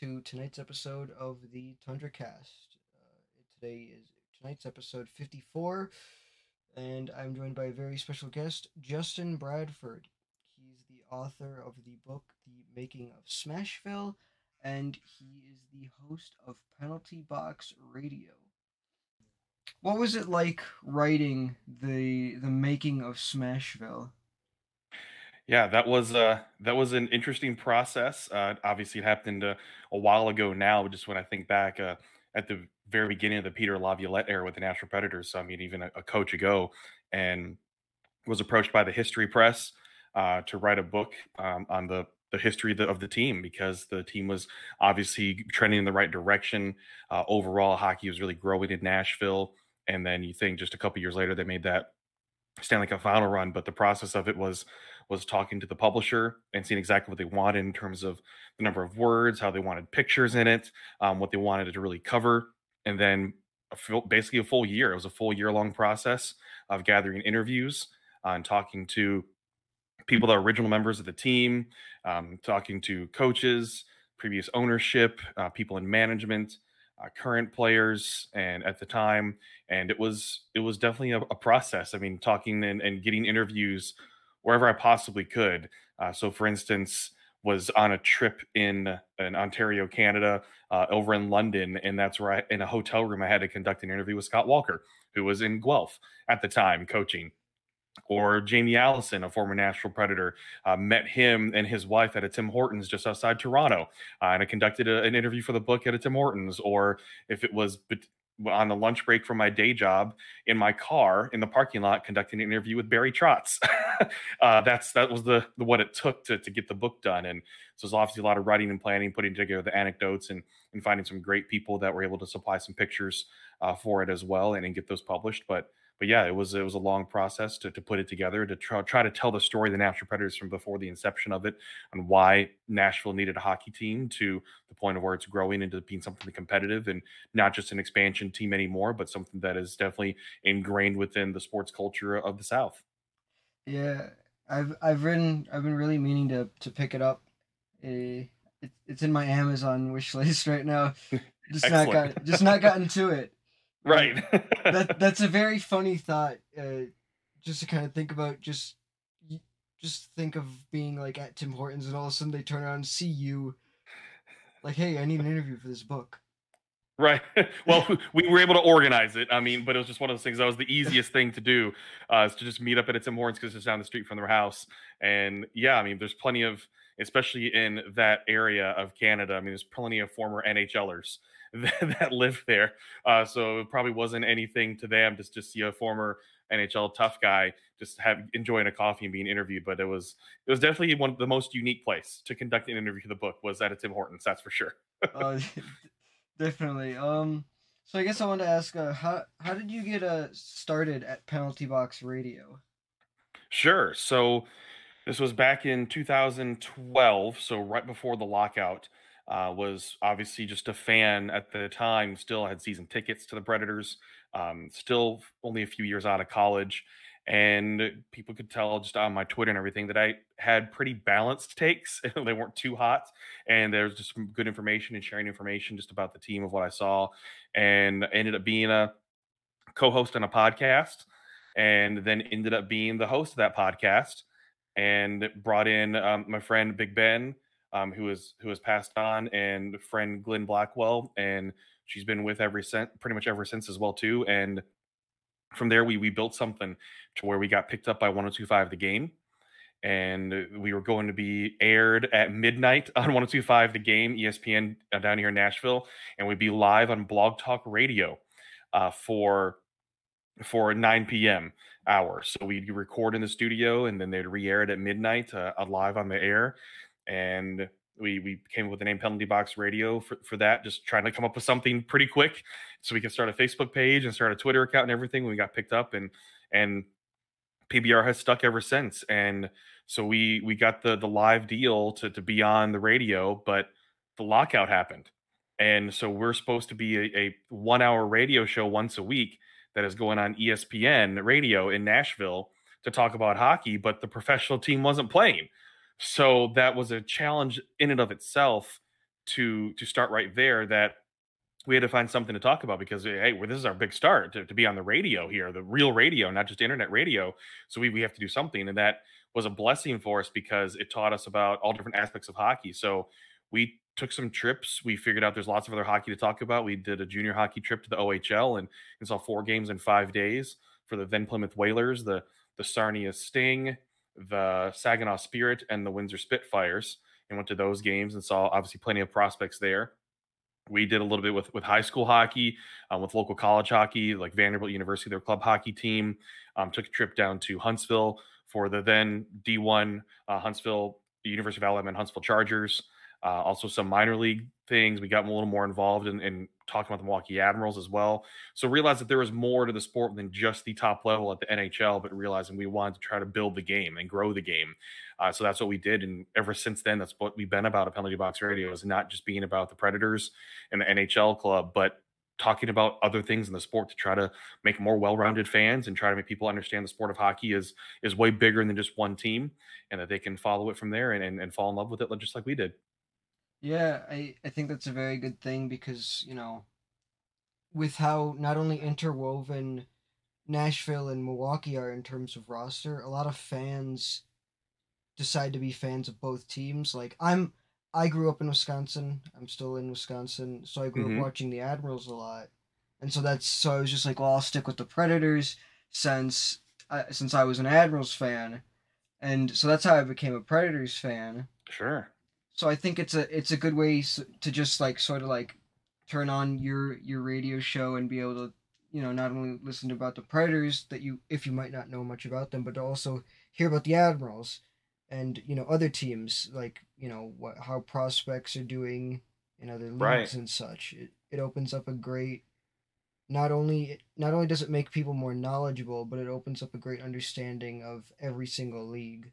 to tonight's episode of the Tundra Cast. Uh, today is tonight's episode 54, and I'm joined by a very special guest, Justin Bradford. He's the author of the book The Making of Smashville, and he is the host of Penalty Box Radio. What was it like writing the the making of Smashville? Yeah, that was uh that was an interesting process. Uh, obviously, it happened uh, a while ago now. Just when I think back uh, at the very beginning of the Peter Laviolette era with the Nashville Predators, so I mean, even a, a coach ago, and was approached by the History Press uh, to write a book um, on the the history of the, of the, team because the team was obviously trending in the right direction. Uh, overall, hockey was really growing in Nashville, and then you think just a couple years later they made that Stanley Cup final run, but the process of it was was talking to the publisher and seeing exactly what they wanted in terms of the number of words, how they wanted pictures in it, um, what they wanted it to really cover, and then a full, basically a full year. It was a full year long process of gathering interviews uh, and talking to people that are original members of the team, um, talking to coaches, previous ownership, uh, people in management, uh, current players, and at the time, and it was it was definitely a, a process. I mean, talking and, and getting interviews wherever I possibly could. Uh, so, for instance, was on a trip in in Ontario, Canada, uh, over in London, and that's where I, in a hotel room, I had to conduct an interview with Scott Walker, who was in Guelph at the time coaching. Or Jamie Allison, a former Nashville Predator, uh, met him and his wife at a Tim Hortons just outside Toronto, uh, and I conducted a, an interview for the book at a Tim Hortons. Or if it was on the lunch break from my day job in my car in the parking lot conducting an interview with Barry Trotz. uh, that's that was the, the, what it took to to get the book done, and so there's obviously a lot of writing and planning, putting together the anecdotes, and and finding some great people that were able to supply some pictures uh, for it as well, and, and get those published. But but yeah, it was it was a long process to, to put it together to try, try to tell the story of the Nashville Predators from before the inception of it and why Nashville needed a hockey team to the point of where it's growing into being something competitive and not just an expansion team anymore, but something that is definitely ingrained within the sports culture of the South. Yeah, I've I've written I've been really meaning to to pick it up. Uh, it, it's in my Amazon wish list right now. Just not got just not gotten to it. Right. that that's a very funny thought. Uh, just to kind of think about just just think of being like at Tim Hortons and all of a sudden they turn around and see you like, hey, I need an interview for this book. Right. well, we were able to organize it. I mean, but it was just one of those things. That was the easiest thing to do, uh, is to just meet up at a Tim Hortons because it's down the street from their house. And yeah, I mean, there's plenty of, especially in that area of Canada. I mean, there's plenty of former NHLers that, that lived there. Uh, so it probably wasn't anything to them just to see a former NHL tough guy just have enjoying a coffee and being interviewed. But it was it was definitely one of the most unique place to conduct an interview for the book was at a Tim Hortons. That's for sure. uh, definitely. Um. So I guess I want to ask, uh, how how did you get uh started at Penalty Box Radio? Sure. So this was back in 2012, so right before the lockout uh, was obviously just a fan at the time. Still had season tickets to the Predators. Um, still only a few years out of college, and people could tell just on my Twitter and everything that I had pretty balanced takes. they weren't too hot, and there was just some good information and sharing information just about the team of what I saw, and ended up being a co-host on a podcast, and then ended up being the host of that podcast, and brought in um, my friend Big Ben um, who is who has passed on, and friend Glenn Blackwell, and she's been with every since, pretty much ever since as well too. And from there, we we built something to where we got picked up by 102.5 The Game, and we were going to be aired at midnight on 102.5 The Game, ESPN uh, down here in Nashville, and we'd be live on Blog Talk Radio uh, for for 9 p.m. hour. So we'd record in the studio, and then they'd re-air it at midnight uh, live on the air and we we came up with the name Penalty Box Radio for, for that, just trying to come up with something pretty quick so we can start a Facebook page and start a Twitter account and everything. We got picked up and and PBR has stuck ever since. And so we we got the the live deal to to be on the radio, but the lockout happened. And so we're supposed to be a, a one hour radio show once a week that is going on ESPN radio in Nashville to talk about hockey, but the professional team wasn't playing. So that was a challenge in and of itself to to start right there that we had to find something to talk about because eh, hey, well, this is our big start to, to be on the radio here, the real radio, not just internet radio. So we we have to do something, and that was a blessing for us because it taught us about all different aspects of hockey. So we took some trips. We figured out there's lots of other hockey to talk about. We did a junior hockey trip to the OHL and, and saw four games in five days for the then Plymouth Whalers, the the Sarnia Sting, the Saginaw Spirit, and the Windsor Spitfires, and went to those games and saw obviously plenty of prospects there. We did a little bit with with high school hockey, um, with local college hockey, like Vanderbilt University, their club hockey team. Um, took a trip down to Huntsville for the then D1 uh, Huntsville University of Alabama and Huntsville Chargers. Uh, also, some minor league things. We got a little more involved in, in, talking about the Milwaukee Admirals as well. So realized that there was more to the sport than just the top level at the NHL, but realizing we wanted to try to build the game and grow the game. Uh, so that's what we did, and ever since then, that's what we've been about at Penalty Box Radio. Is not just being about the Predators and the NHL club, but talking about other things in the sport to try to make more well-rounded fans and try to make people understand the sport of hockey is is way bigger than just one team and that they can follow it from there and, and, and fall in love with it just like we did yeah, I, I think that's a very good thing because, you know, with how not only interwoven Nashville and Milwaukee are in terms of roster, a lot of fans decide to be fans of both teams. Like I'm I grew up in Wisconsin. I'm still in Wisconsin, so I grew mm-hmm. up watching the Admirals a lot. And so that's so I was just like, well, I'll stick with the Predators since I, since I was an Admirals fan. And so that's how I became a Predators fan. Sure. So I think it's a it's a good way to just like sort of like turn on your your radio show and be able to you know not only listen about the Predators that you if you might not know much about them, but also hear about the Admirals and you know other teams like you know what how prospects are doing in other leagues right. and such. It it opens up a great not only not only does it make people more knowledgeable, but it opens up a great understanding of every single league.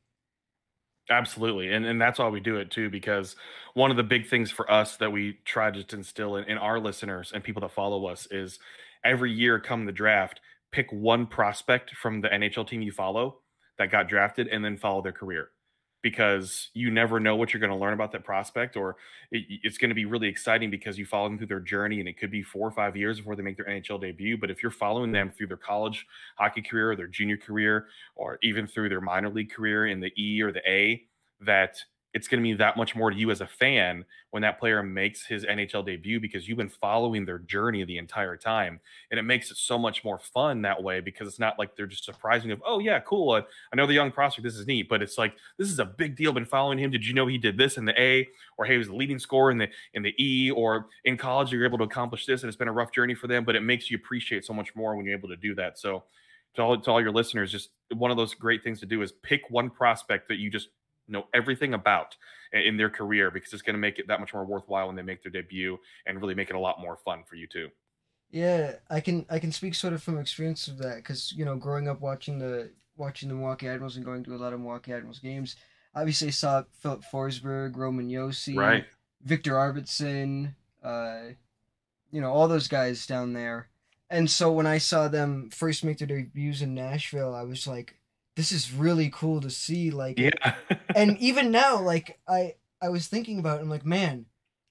Absolutely. And and that's why we do it too, because one of the big things for us that we try to instill in, in our listeners and people that follow us is every year come the draft, pick one prospect from the NHL team you follow that got drafted and then follow their career because you never know what you're going to learn about that prospect or it, it's going to be really exciting because you follow them through their journey and it could be four or five years before they make their nhl debut but if you're following them through their college hockey career or their junior career or even through their minor league career in the e or the a that it's going to mean that much more to you as a fan when that player makes his NHL debut because you've been following their journey the entire time. And it makes it so much more fun that way because it's not like they're just surprising of, oh, yeah, cool. Uh, I know the young prospect. This is neat. But it's like, this is a big deal. Been following him. Did you know he did this in the A? Or, hey, he was the leading scorer in the, in the E? Or in college, you're able to accomplish this. And it's been a rough journey for them. But it makes you appreciate so much more when you're able to do that. So, to all, to all your listeners, just one of those great things to do is pick one prospect that you just know everything about in their career because it's going to make it that much more worthwhile when they make their debut and really make it a lot more fun for you too. Yeah, I can I can speak sort of from experience of that because you know growing up watching the watching the Milwaukee Admirals and going to a lot of Milwaukee Admirals games, obviously saw Filip Forsberg, Roman Josi, right. Viktor Arvidsson, uh, you know all those guys down there, and so when I saw them first make their debuts in Nashville, I was like, this is really cool to see like yeah. and even now like i i was thinking about it i'm like man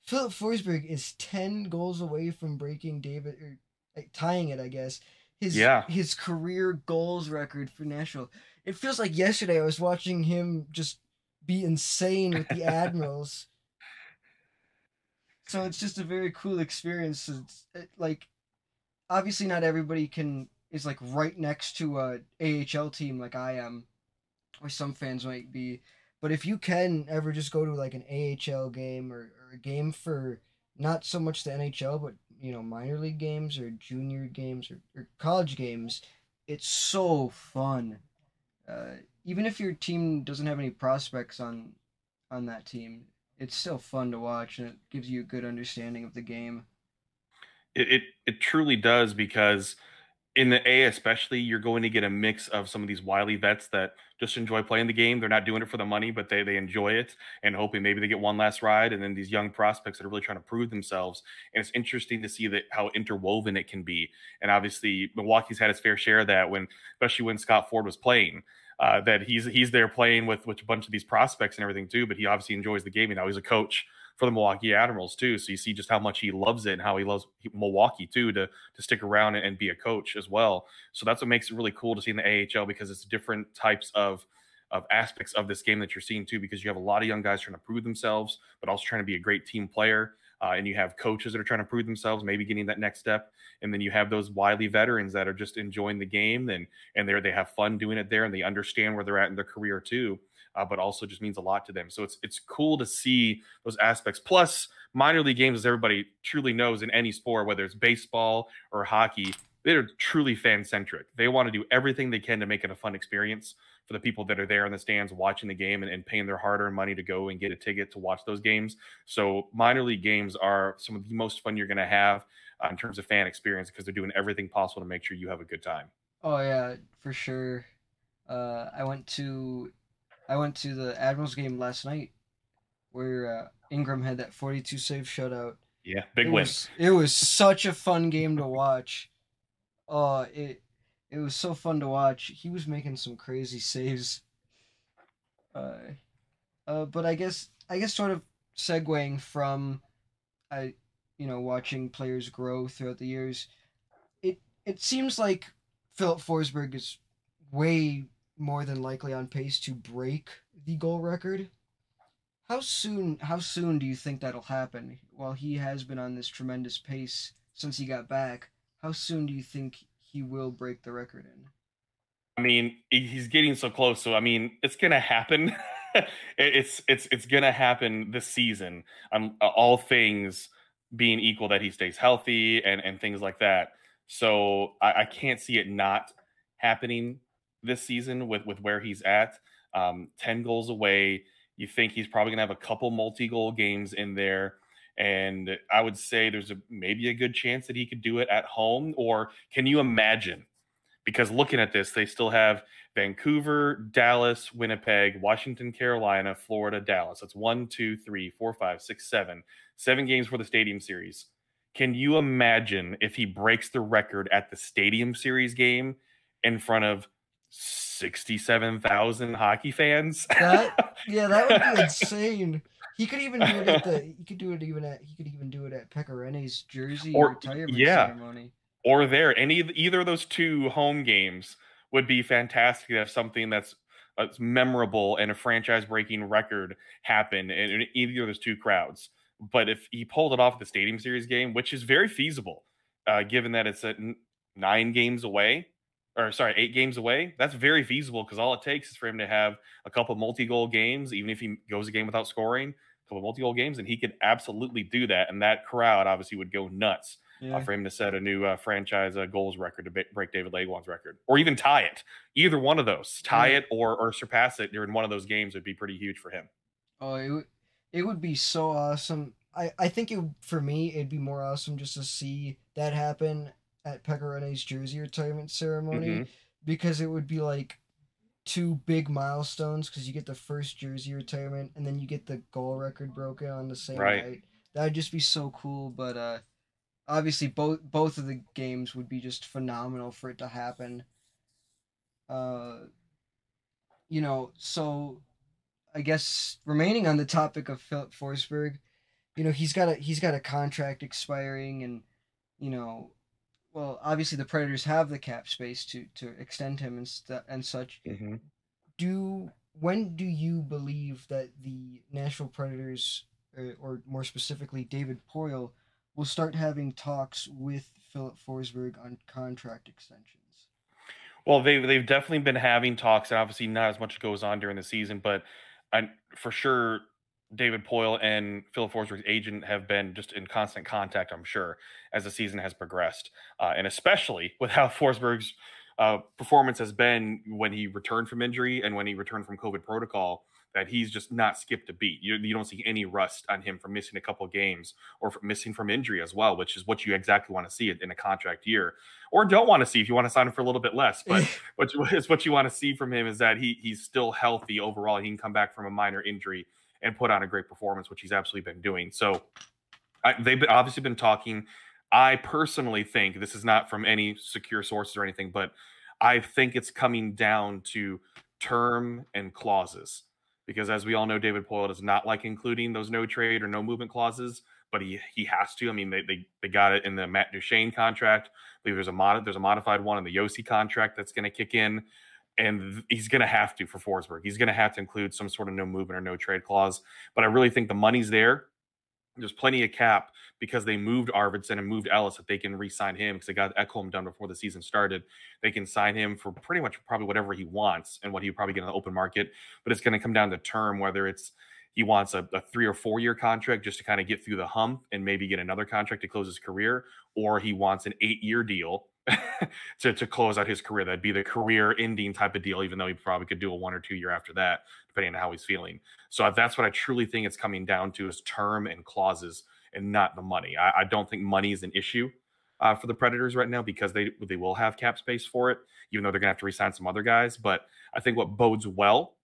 filip forsberg is 10 goals away from breaking david or like, tying it i guess his yeah. his career goals record for nashville. It feels like yesterday i was watching him just be insane with the admirals. So it's just a very cool experience it's it, like obviously not everybody can is like right next to a AHL team like I am, or some fans might be. But if you can ever just go to like an AHL game or, or a game for not so much the NHL, but you know minor league games or junior games or, or college games, it's so fun. Uh, even if your team doesn't have any prospects on on that team, it's still fun to watch and it gives you a good understanding of the game. It it, it truly does because in the A, especially, you're going to get a mix of some of these wily vets that just enjoy playing the game. They're not doing it for the money, but they they enjoy it and hoping maybe they get one last ride. And then these young prospects that are really trying to prove themselves. And it's interesting to see that how interwoven it can be. And obviously, Milwaukee's had its fair share of that when, especially when Scott Ford was playing. Uh, that he's he's there playing with with a bunch of these prospects and everything too, but he obviously enjoys the game. And now he's a coach, for the Milwaukee Admirals too. So you see just how much he loves it and how he loves Milwaukee too to to stick around and, and be a coach as well. So that's what makes it really cool to see in the AHL because it's different types of of aspects of this game that you're seeing too, because you have a lot of young guys trying to prove themselves, but also trying to be a great team player. Uh, and you have coaches that are trying to prove themselves, maybe getting that next step. And then you have those wily veterans that are just enjoying the game and and they they have fun doing it there and they understand where they're at in their career too. Uh, but also just means a lot to them. So it's it's cool to see those aspects. Plus, minor league games, as everybody truly knows in any sport, whether it's baseball or hockey, they're truly fan centric. They want to do everything they can to make it a fun experience for the people that are there in the stands watching the game and, and paying their hard earned money to go and get a ticket to watch those games. So minor league games are some of the most fun you're going to have uh, in terms of fan experience because they're doing everything possible to make sure you have a good time. Oh yeah, for sure. Uh, I went to I went to the Admirals game last night where uh, Ingram had that 42 save shutout. Yeah, big it win. Was, it was such a fun game to watch. Uh, it it was so fun to watch. He was making some crazy saves. Uh, uh, but I guess I guess sort of segueing from, I, you know, watching players grow throughout the years, it it seems like Filip Forsberg is way more than likely on pace to break the goal record. How soon how soon do you think that'll happen? While he has been on this tremendous pace since he got back, how soon do you think he will break the record in? I mean, he's getting so close. So I mean, it's gonna happen. it's it's it's gonna happen this season. Um, all things being equal, that he stays healthy and and things like that. So I, I can't see it not happening this season with with where he's at. Um, Ten goals away. You think he's probably gonna have a couple multi goal games in there. And I would say there's a maybe a good chance that he could do it at home. Or can you imagine? Because looking at this, they still have Vancouver, Dallas, Winnipeg, Washington, Carolina, Florida, Dallas. That's one, two, three, four, five, six, seven. Seven games for the Stadium Series. Can you imagine if he breaks the record at the Stadium Series game in front of 67,000 hockey fans? That, yeah, that would be insane. He could even do it at the. He could do it even at. He could even do it at Pekka Rinne's jersey or, retirement yeah, ceremony. Or there, any either of those two home games would be fantastic to have something that's, that's memorable and a franchise-breaking record happen in, in either of those two crowds. But if he pulled it off at the Stadium Series game, which is very feasible, uh, given that it's at nine games away, or sorry, eight games away, that's very feasible because all it takes is for him to have a couple multi-goal games, even if he goes a game without scoring, a couple multi-goal games, and he could absolutely do that. And that crowd obviously would go nuts uh, yeah. uh, for him to set a new uh, franchise uh, goals record to break David Legwand's record, or even tie it. Either one of those, tie yeah. it or or surpass it during one of those games would be pretty huge for him. Oh, it would it would be so awesome. I I think it for me it'd be more awesome just to see that happen at Pekka jersey retirement ceremony mm-hmm. because it would be like two big milestones because you get the first jersey retirement and then you get the goal record broken on the same right. night. That'd just be so cool. But uh, obviously, both both of the games would be just phenomenal for it to happen. Uh, you know, so I guess remaining on the topic of Filip Forsberg, you know, he's got a he's got a contract expiring, and you know, well, obviously the Predators have the cap space to to extend him and st- and such. Mm-hmm. Do when do you believe that the Nashville Predators, or, or more specifically David Poile, will start having talks with Filip Forsberg on contract extensions? Well, they they've definitely been having talks, and obviously not as much goes on during the season, but I, for sure David Poile and Phil Forsberg's agent have been just in constant contact, I'm sure, as the season has progressed. Uh, and especially with how Forsberg's uh, performance has been when he returned from injury and when he returned from COVID protocol, that he's just not skipped a beat. You, you don't see any rust on him from missing a couple games or from missing from injury as well, which is what you exactly want to see in a contract year, or don't want to see if you want to sign him for a little bit less. But what you, what you want to see from him is that he he's still healthy overall. He can come back from a minor injury and put on a great performance, which he's absolutely been doing. So I, they've been, obviously been talking. I personally think this is not from any secure sources or anything, but I think it's coming down to term and clauses. because as we all know, David Poile does not like including those no trade or no movement clauses, but he he has to. I mean, they they, they got it in the Matt Duchene contract. I believe there's a mod there's a modified one in the Josi contract that's going to kick in, and he's going to have to for Forsberg. He's going to have to include some sort of no movement or no trade clause. But I really think the money's there there's plenty of cap because they moved Arvidsson and moved Ellis that they can re-sign him because they got Ekholm done before the season started. They can sign him for pretty much probably whatever he wants and what he would probably get in the open market. But it's going to come down to term, whether it's he wants a, a three or four year contract just to kind of get through the hump and maybe get another contract to close his career, or he wants an eight year deal to, to close out his career. That'd be the career ending type of deal, even though he probably could do a one or two year after that, depending on how he's feeling. So that's what I truly think it's coming down to is term and clauses and not the money. I, I don't think money is an issue uh, for the Predators right now because they they will have cap space for it, even though they're gonna have to resign some other guys. But I think what bodes well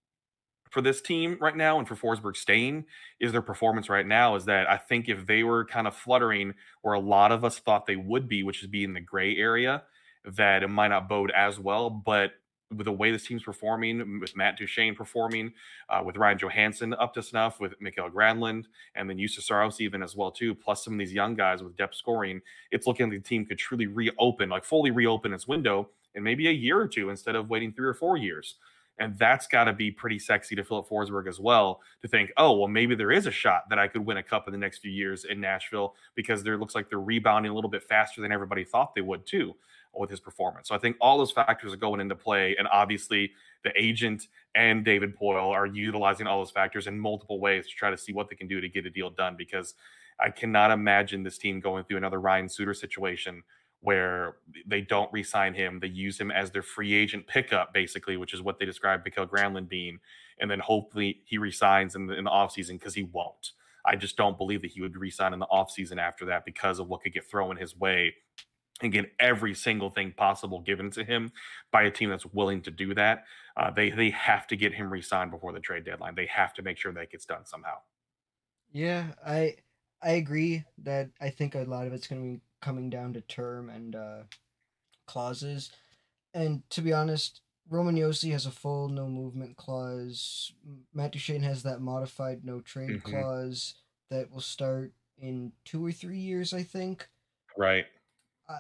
for this team right now and for Forsberg staying is their performance right now. Is that I think if they were kind of fluttering where a lot of us thought they would be, which is be in the gray area, that it might not bode as well. But with the way this team's performing, with Matt Duchene performing, uh, with Ryan Johansen up to snuff, with Mikael Granlund, and then Juuse Saros even as well too, plus some of these young guys with depth scoring, it's looking like the team could truly reopen, like fully reopen its window in maybe a year or two instead of waiting three or four years. And that's got to be pretty sexy to Filip Forsberg as well to think, oh, well, maybe there is a shot that I could win a cup in the next few years in Nashville because there looks like they're rebounding a little bit faster than everybody thought they would too with his performance. So I think all those factors are going into play. And obviously, the agent and David Poile are utilizing all those factors in multiple ways to try to see what they can do to get a deal done because I cannot imagine this team going through another Ryan Suter situation where they don't re-sign him. They use him as their free agent pickup, basically, which is what they described Mikael Granlund being. And then hopefully he resigns in the, in the offseason because he won't. I just don't believe that he would resign in the offseason after that because of what could get thrown his way and get every single thing possible given to him by a team that's willing to do that. Uh, they they have to get him re-signed before the trade deadline. They have to make sure that gets done somehow. Yeah, I I agree that I think a lot of it's going to be coming down to term and uh, clauses. And to be honest, Roman Josi has a full no movement clause. Matt Duchene has that modified no trade mm-hmm. clause that will start in two or three years, I think. Right. Uh,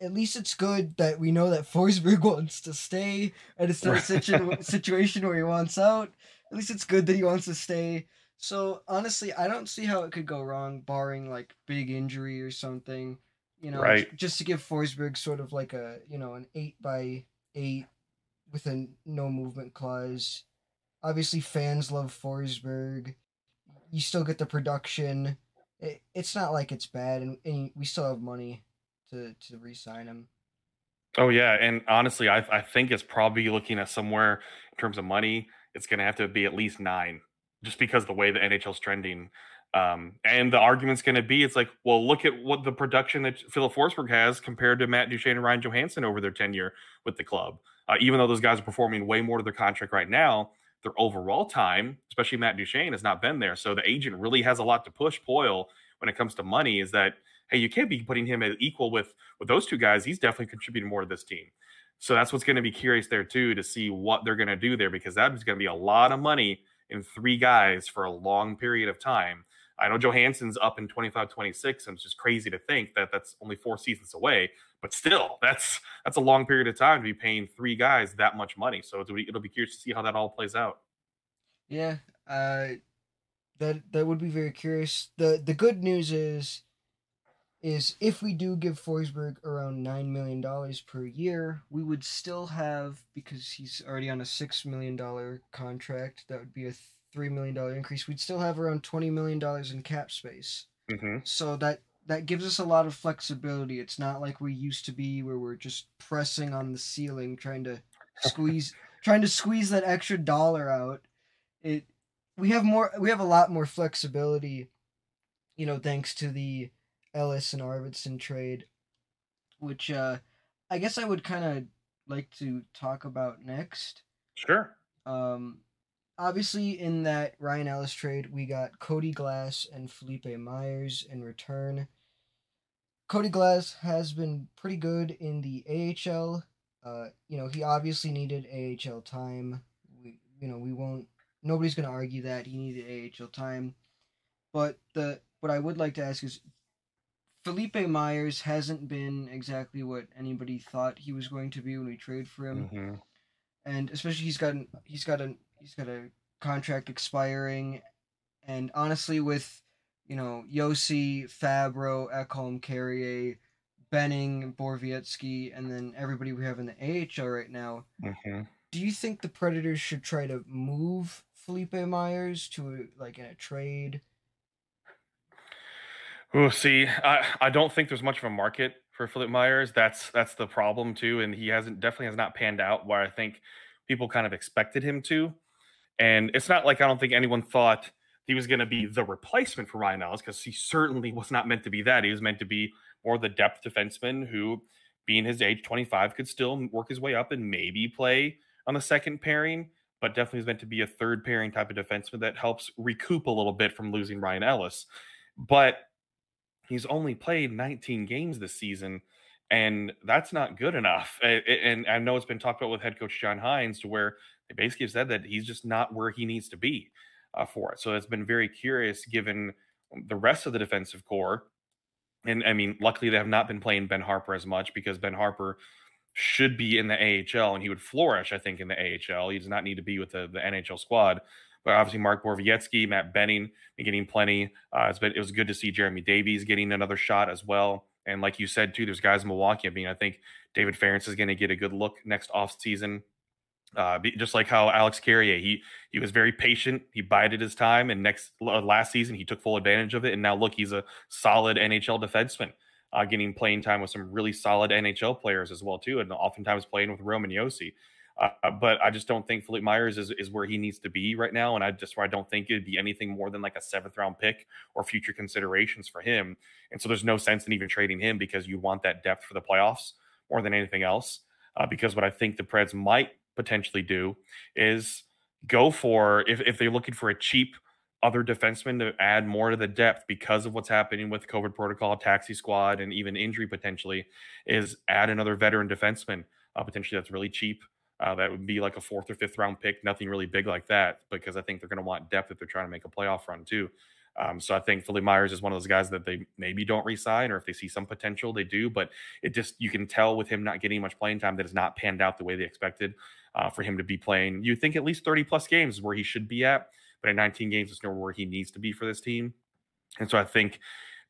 at least it's good that we know that Forsberg wants to stay, and it's not a situ- situation where he wants out. At least it's good that he wants to stay. So honestly, I don't see how it could go wrong, barring like big injury or something you know, right. just to give Forsberg sort of like a you know an eight by eight with a no movement clause. Obviously, fans love Forsberg. You still get the production. It, it's not like it's bad, and, and we still have money to to re-sign him. Oh yeah, and honestly, I I think it's probably looking at somewhere in terms of money. It's going to have to be at least nine, just because the way the NHL's trending. Um, and the argument's going to be, it's like, well, look at what the production that Filip Forsberg has compared to Matt Duchene and Ryan Johansen over their tenure with the club. Uh, even though those guys are performing way more to their contract right now, their overall time, especially Matt Duchene, has not been there. So the agent really has a lot to push Poile when it comes to money. Is that hey, you can't be putting him at equal with with those two guys. He's definitely contributing more to this team. So that's what's going to be curious there too to see what they're going to do there because that is going to be a lot of money in three guys for a long period of time. I know Johansen's up in 25, 26, and it's just crazy to think that that's only four seasons away. But still, that's that's a long period of time to be paying three guys that much money. So it'll be, it'll be curious to see how that all plays out. Yeah, uh, that that would be very curious. the The good news is, is if we do give Forsberg around nine million dollars per year, we would still have because he's already on a six million dollar contract. That would be a three million dollar increase, we'd still have around twenty million dollars in cap space. Mm-hmm. So that that gives us a lot of flexibility. It's not like we used to be, where we're just pressing on the ceiling, trying to squeeze, trying to squeeze that extra dollar out. It we have more, we have a lot more flexibility. You know, thanks to the Ellis and Arvidsson trade, which uh, I guess I would kind of like to talk about next. Sure. Um, obviously in that Ryan Ellis trade, we got Cody Glass and Philippe Myers in return. Cody Glass has been pretty good in the AHL. Uh, you know, he obviously needed AHL time. We, you know, we won't nobody's going to argue that he needed AHL time. But the what I would like to ask is Felipe Myers hasn't been exactly what anybody thought he was going to be when we trade for him. Mm-hmm. And especially he's got an, he's got a he's got a contract expiring and honestly with you know Josi, Fabbro, Ekholm, Carrier, Benning, Borowiecki, and then everybody we have in the AHL right now. Mm-hmm. Do you think the Predators should try to move Felipe Myers to like in a trade? Oh, see, I, I don't think there's much of a market for Philip Myers. That's that's the problem too, and he hasn't definitely has not panned out where I think people kind of expected him to. And it's not like I don't think anyone thought he was going to be the replacement for Ryan Ellis because he certainly was not meant to be that. He was meant to be more the depth defenseman who, being his age 25, could still work his way up and maybe play on the second pairing, but definitely is meant to be a third pairing type of defenseman that helps recoup a little bit from losing Ryan Ellis. But he's only played 19 games this season, and that's not good enough. And I know it's been talked about with head coach John Hynes to where they basically said that he's just not where he needs to be uh, for it. So it's been very curious given the rest of the defensive core. And I mean, luckily they have not been playing Ben Harpur as much because Ben Harpur should be in the AHL and he would flourish, I think, in the AHL. He does not need to be with the, the NHL squad. But obviously, Mark Borowiecki, Matt Benning, getting plenty. Uh, it's been it was good to see Jeremy Davies getting another shot as well. And like you said too, there's guys in Milwaukee. I mean, I think David Farrance is going to get a good look next off season. Uh, just like how Alex Carrier, he he was very patient. He bided his time, and next last season he took full advantage of it. And now look, he's a solid NHL defenseman, uh, getting playing time with some really solid NHL players as well too, and oftentimes playing with Roman Josi. Uh, but I just don't think Philippe Myers is, is where he needs to be right now. And I just I don't think it'd be anything more than like a seventh round pick or future considerations for him. And so there's no sense in even trading him because you want that depth for the playoffs more than anything else. Uh, because what I think the Preds might potentially do is go for if, if they're looking for a cheap other defenseman to add more to the depth because of what's happening with COVID protocol, taxi squad, and even injury potentially, is add another veteran defenseman uh, potentially that's really cheap uh, that would be like a fourth or fifth round pick, nothing really big like that, because I think they're going to want depth if they're trying to make a playoff run too. Um, so I think Philly Myers is one of those guys that they maybe don't resign, or if they see some potential, they do. But it just you can tell with him not getting much playing time that has not panned out the way they expected uh, for him to be playing. You think at least 30 plus games where he should be at, but in 19 games, it's nowhere where he needs to be for this team. And so I think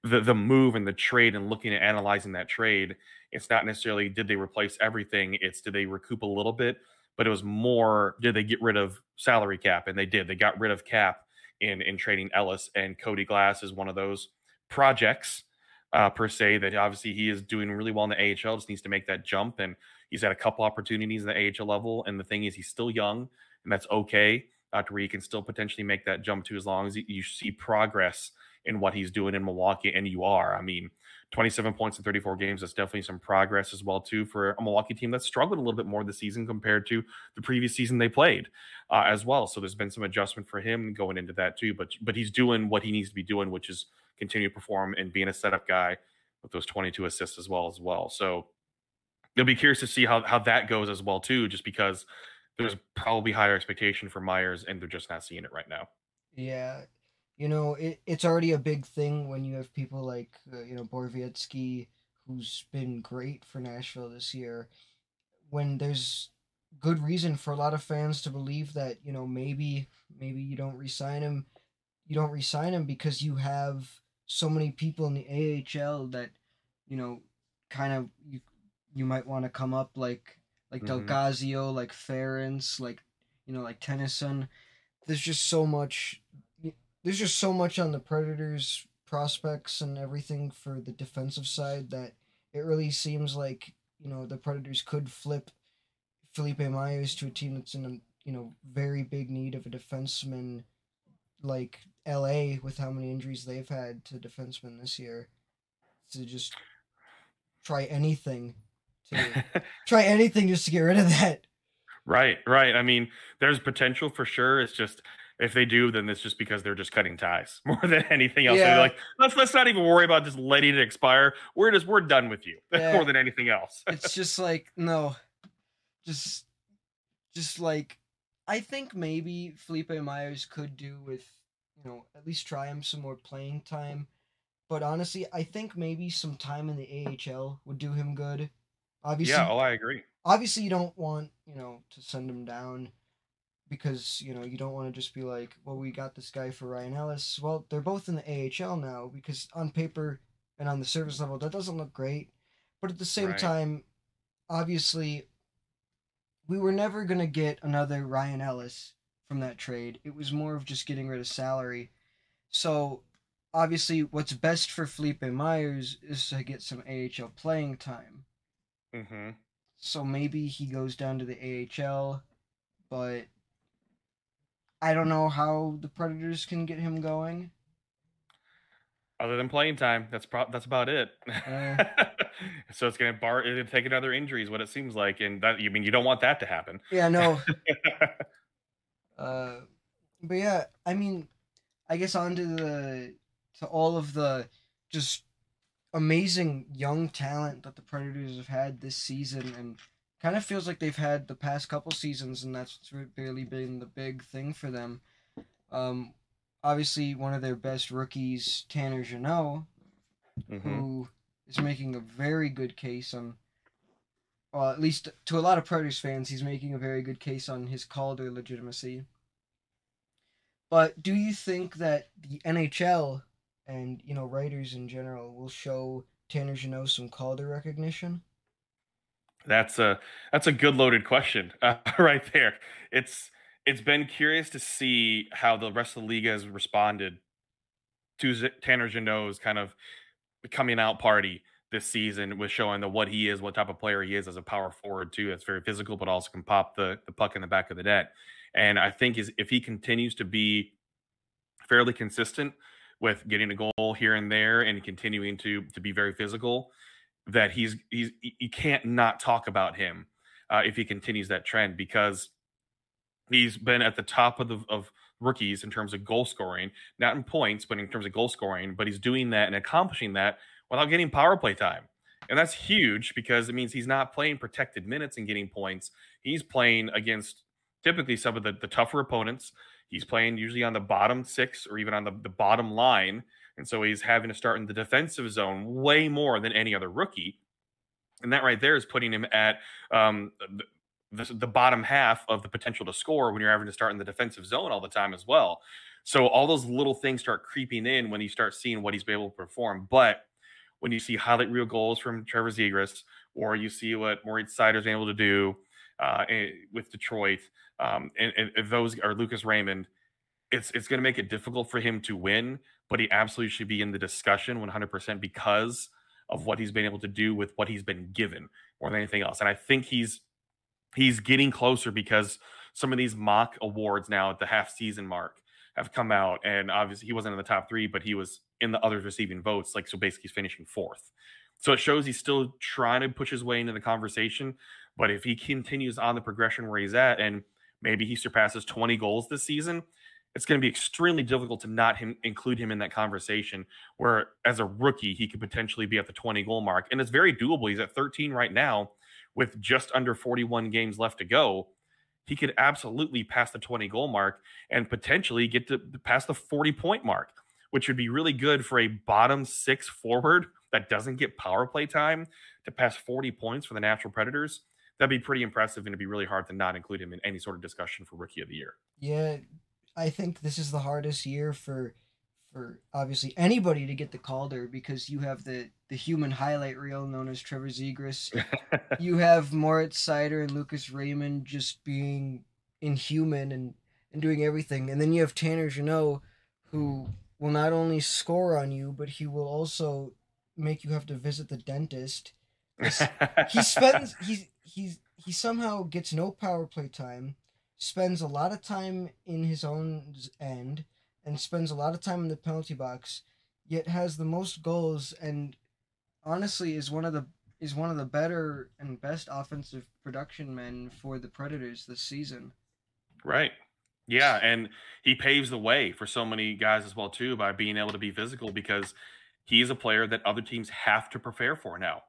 the the move and the trade and looking at analyzing that trade, it's not necessarily did they replace everything. It's did they recoup a little bit, but it was more did they get rid of salary cap, and they did. They got rid of cap in in trading Ellis and Cody Glass is one of those projects uh, per se that obviously he is doing really well in the AHL. Just needs to make that jump, and he's had a couple opportunities in the AHL level. And the thing is, he's still young, and that's okay. Where he can still potentially make that jump to as long as you see progress in what he's doing in Milwaukee, and you are. I mean, 27 points in 34 games. That's definitely some progress as well too for a Milwaukee team that struggled a little bit more this season compared to the previous season they played uh, as well. So there's been some adjustment for him going into that too. But but he's doing what he needs to be doing, which is continue to perform and being a setup guy with those 22 assists as well as well. So you'll be curious to see how how that goes as well too, just because there's probably higher expectation for Myers and they're just not seeing it right now. Yeah, you know, it, it's already a big thing when you have people like, uh, you know, Borowiecki, who's been great for Nashville this year. When there's good reason for a lot of fans to believe that, you know, maybe maybe you don't resign him, you don't resign him because you have so many people in the AHL that, you know, kind of you you might want to come up like like mm-hmm. Del Gaizo, like Farrance, like you know, like Tennyson. There's just so much there's just so much on the Predators prospects and everything for the defensive side that it really seems like you know the Predators could flip Felipe Myers to a team that's in a you know very big need of a defenseman like LA with how many injuries they've had to defensemen this year to just try anything to try anything just to get rid of that. Right, right. I mean, there's potential for sure. It's just if they do, then it's just because they're just cutting ties more than anything else. Yeah. They're like, let's let's not even worry about just letting it expire. We're just we're done with you yeah. more than anything else. it's just like no, just just like I think maybe Felipe Myers could do with, you know, at least try him some more playing time. But honestly, I think maybe some time in the AHL would do him good. Obviously, Yeah, oh, I agree. obviously you don't want, you know, to send him down because, you know, you don't want to just be like, well, we got this guy for Ryan Ellis. Well, they're both in the AHL now because on paper and on the service level, that doesn't look great. But at the same Right. time, obviously, we were never going to get another Ryan Ellis from that trade. It was more of just getting rid of salary. So, obviously, what's best for Felipe Myers is to get some AHL playing time. Hmm So maybe he goes down to the AHL, but I don't know how the Predators can get him going. Other than playing time, that's pro- that's about it. Uh. so it's gonna bar it'll take another injury is what it seems like, and that you mean you don't want that to happen. Yeah, no. uh, but yeah, I mean, I guess onto the to all of the just amazing young talent that the Predators have had this season, and kind of feels like they've had the past couple seasons, and that's really been the big thing for them. Um, obviously, one of their best rookies, Tanner Jeannot, Mhm. who is making a very good case on well, at least to a lot of Predators fans, he's making a very good case on his Calder legitimacy. But do you think that the NHL and you know writers in general will show Tanner Jeannot some Calder recognition? That's a that's a good loaded question uh, right there. It's it's been curious to see how the rest of the league has responded to Z- Tanner Jeannot's kind of coming out party this season with showing the what he is, what type of player he is as a power forward too. That's very physical, but also can pop the the puck in the back of the net. And I think is if he continues to be fairly consistent with getting a goal here and there and continuing to to be very physical, that he's he's you can't not talk about him uh, if he continues that trend because he's been at the top of the of rookies in terms of goal scoring, not in points, but in terms of goal scoring. But he's doing that and accomplishing that without getting power play time. And that's huge because it means he's not playing protected minutes and getting points. He's playing against typically some of the, the tougher opponents. He's playing usually on the bottom six or even on the, the bottom line. And so he's having to start in the defensive zone way more than any other rookie. And that right there is putting him at um, the, the, bottom half of the potential to score when you're having to start in the defensive zone all the time as well. So all those little things start creeping in when you start seeing what he's been able to perform. But when you see highlight reel goals from Trevor Zegras, or you see what Moritz Seider's been able to do uh, eh, with Detroit, um, and, and, and those are Lucas Raymond, it's it's going to make it difficult for him to win. But he absolutely should be in the discussion 100% because of what he's been able to do with what he's been given more than anything else. And I think he's he's getting closer because some of these mock awards now at the half season mark have come out and obviously he wasn't in the top three but he was in the others receiving votes like so basically he's finishing fourth so it shows he's still trying to push his way into the conversation but if he continues on the progression where he's at and maybe he surpasses 20 goals this season it's going to be extremely difficult to not him, include him in that conversation where as a rookie he could potentially be at the 20 goal mark. And it's very doable. He's at 13 right now with just under 41 games left to go. He could absolutely pass the 20 goal mark and potentially get to pass the 40 point mark, which would be really good for a bottom six forward that doesn't get power play time to pass 40 points for the natural predators. That'd be pretty impressive and it'd be really hard to not include him in any sort of discussion for rookie of the year. Yeah, I think this is the hardest year for for obviously anybody to get the Calder because you have the the human highlight reel known as Trevor Zegras. you have Moritz Seider and Lucas Raymond just being inhuman and and doing everything, and then you have Tanner Jeannot who will not only score on you, but he will also make you have to visit the dentist. He spends he's he's he somehow gets no power play time, spends a lot of time in his own end, and spends a lot of time in the penalty box, yet has the most goals and honestly is one of the is one of the better and best offensive production men for the Predators this season. Right. Yeah, and he paves the way for so many guys as well too by being able to be physical because he's a player that other teams have to prepare for now.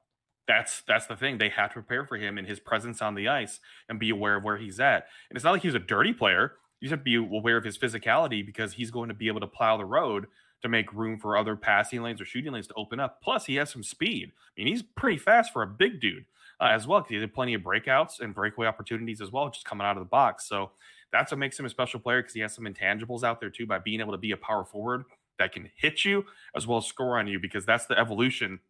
That's that's the thing. They have to prepare for him and his presence on the ice and be aware of where he's at. And it's not like he's a dirty player. You just have to be aware of his physicality because he's going to be able to plow the road to make room for other passing lanes or shooting lanes to open up. Plus, he has some speed. I mean, he's pretty fast for a big dude uh, as well. because He had plenty of breakouts and breakaway opportunities as well, just coming out of the box. So that's what makes him a special player because he has some intangibles out there too by being able to be a power forward that can hit you as well as score on you because that's the evolution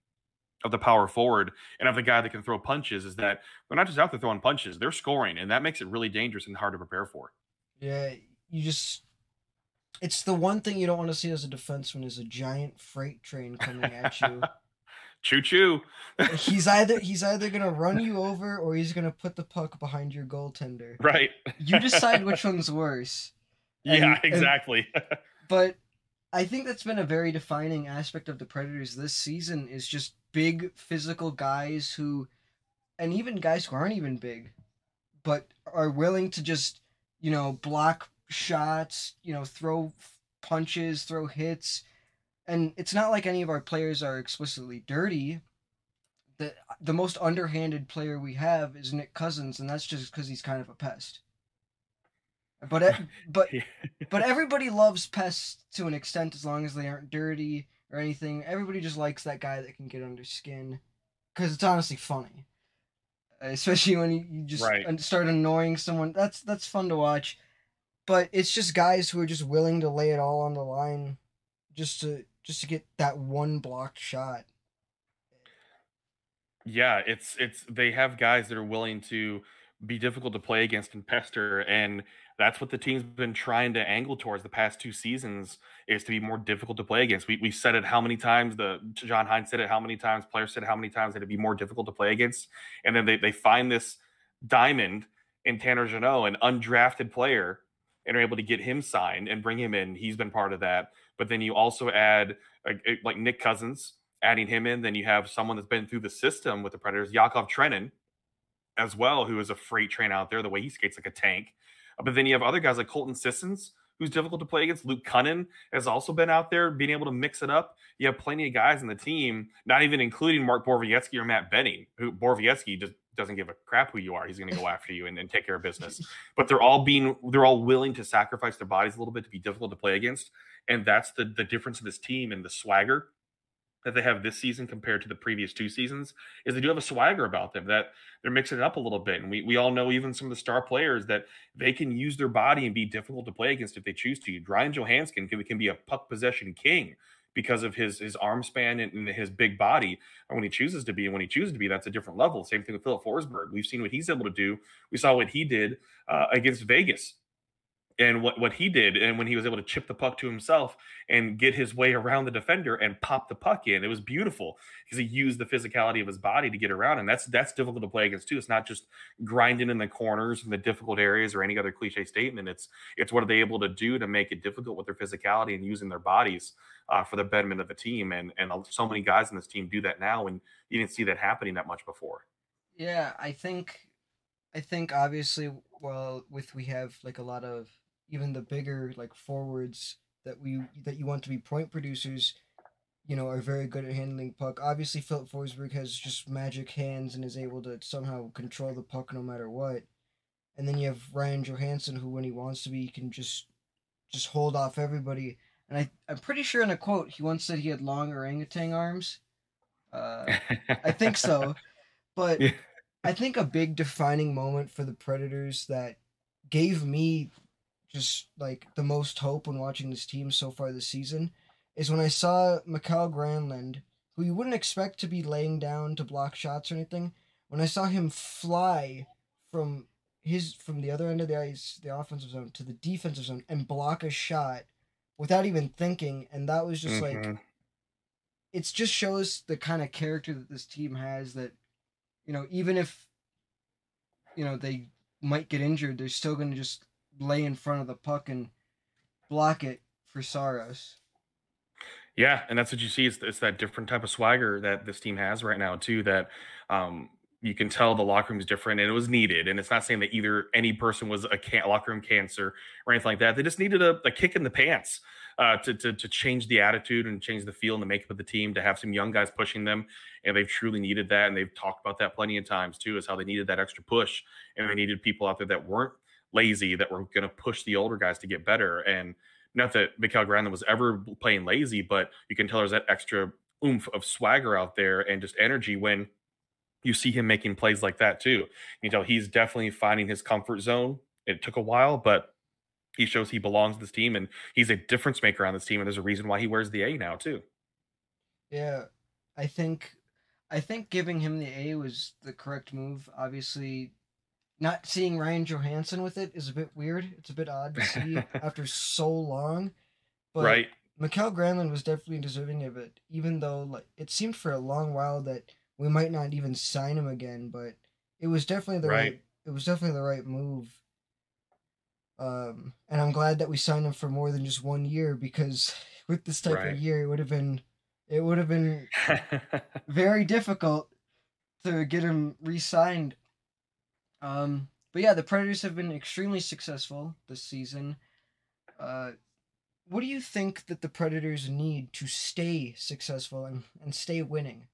of the power forward and of the guy that can throw punches is that they're not just out there throwing punches, they're scoring, and that makes it really dangerous and hard to prepare for. Yeah, you just it's the one thing you don't want to see as a defenseman is a giant freight train coming at you. choo choo. he's either he's either gonna run you over or he's gonna put the puck behind your goaltender. Right. You decide which one's worse. And, yeah, exactly. And, but I think that's been a very defining aspect of the Predators this season is just big physical guys who and even guys who aren't even big but are willing to just, you know, block shots, you know, throw punches, throw hits. And it's not like any of our players are explicitly dirty. The the most underhanded player we have is Nick Cousins, and that's just because he's kind of a pest. But but but everybody loves pests to an extent as long as they aren't dirty or anything. Everybody just likes that guy that can get under skin because it's honestly funny, especially when you, you just right. start annoying someone. That's that's fun to watch but it's just guys who are just willing to lay it all on the line just to just to get that one blocked shot. Yeah, it's it's they have guys that are willing to be difficult to play against and pester and that's what the team's been trying to angle towards the past two seasons is to be more difficult to play against. We we said it how many times the John Hynes said it how many times players said how many times that it'd be more difficult to play against and then they they find this diamond in Tanner Jeannot, an undrafted player and are able to get him signed and bring him in. He's been part of that. But then you also add like, like Nick Cousins, adding him in. Then you have someone that's been through the system with the Predators, Yakov Trenin, as well, who is a freight train out there. The way he skates like a tank. But then you have other guys like Colton Sissons, who's difficult to play against. Luke Kunin has also been out there being able to mix it up. You have plenty of guys in the team, not even including Mark Borowiecki or Matt Benning, who Borowiecki just doesn't give a crap who you are. He's going to go after you and, and take care of business. But they're all being they're all willing to sacrifice their bodies a little bit to be difficult to play against, and that's the the difference in this team and the swagger that they have this season compared to the previous two seasons is they do have a swagger about them that they're mixing it up a little bit. And we, we all know even some of the star players that they can use their body and be difficult to play against if they choose to. Ryan Johansen can, can be a puck possession king because of his his arm span and, and his big body. And when he chooses to be, and when he chooses to be, that's a different level. Same thing with Filip Forsberg. We've seen what he's able to do. We saw what he did uh, against Vegas and what, what he did and when he was able to chip the puck to himself and get his way around the defender and pop the puck in it was beautiful because he used the physicality of his body to get around and that's that's difficult to play against too. It's not just grinding in the corners and the difficult areas or any other cliche statement. It's it's what are they able to do to make it difficult with their physicality and using their bodies uh, for the betterment of the team and and so many guys in this team do that now and you didn't see that happening that much before. Yeah i think i think obviously well with we have like a lot of even the bigger like forwards that we that you want to be point producers, you know, are very good at handling puck. Obviously, Filip Forsberg has just magic hands and is able to somehow control the puck no matter what. And then you have Ryan Johansen, who when he wants to be, can just just hold off everybody. And I I'm pretty sure in a quote he once said he had long orangutan arms. Uh, I think so, but yeah. I think a big defining moment for the Predators that gave me just like the most hope when watching this team so far this season is when I saw Mikael Granlund, who you wouldn't expect to be laying down to block shots or anything. When I saw him fly from his from the other end of the ice, the offensive zone to the defensive zone and block a shot without even thinking, and that was just mm-hmm. like it just shows the kind of character that this team has that you know even if you know they might get injured, they're still going to just lay in front of the puck and block it for Saros. Yeah, and that's what you see. It's, it's that different type of swagger that this team has right now too. That um, you can tell the locker room is different, and it was needed. And it's not saying that either any person was a can- locker room cancer or anything like that. They just needed a, a kick in the pants uh, to, to to change the attitude and change the feel and the makeup of the team. To have some young guys pushing them, and they've truly needed that. And they've talked about that plenty of times too, is how they needed that extra push, and they needed people out there that weren't lazy, that were going to push the older guys to get better. And not that Mikael Granlund was ever playing lazy, but you can tell there's that extra oomph of swagger out there and just energy when you see him making plays like that too. You know, he's definitely finding his comfort zone. It took a while, but he shows he belongs to this team and he's a difference maker on this team. And there's a reason why he wears the A now too. Yeah, I think I think giving him the A was the correct move. Obviously, not seeing Ryan Johansen with it is a bit weird. It's a bit odd to see after so long. But right. Mikael Granlund was definitely deserving of it, even though like it seemed for a long while that we might not even sign him again, but it was definitely the right, right it was definitely the right move. Um, and I'm glad that we signed him for more than just one year because with this type right. of year, it would have been it would have been very difficult to get him re-signed. Um, but yeah, the Predators have been extremely successful this season. Uh, what do you think that the Predators need to stay successful and, and stay winning?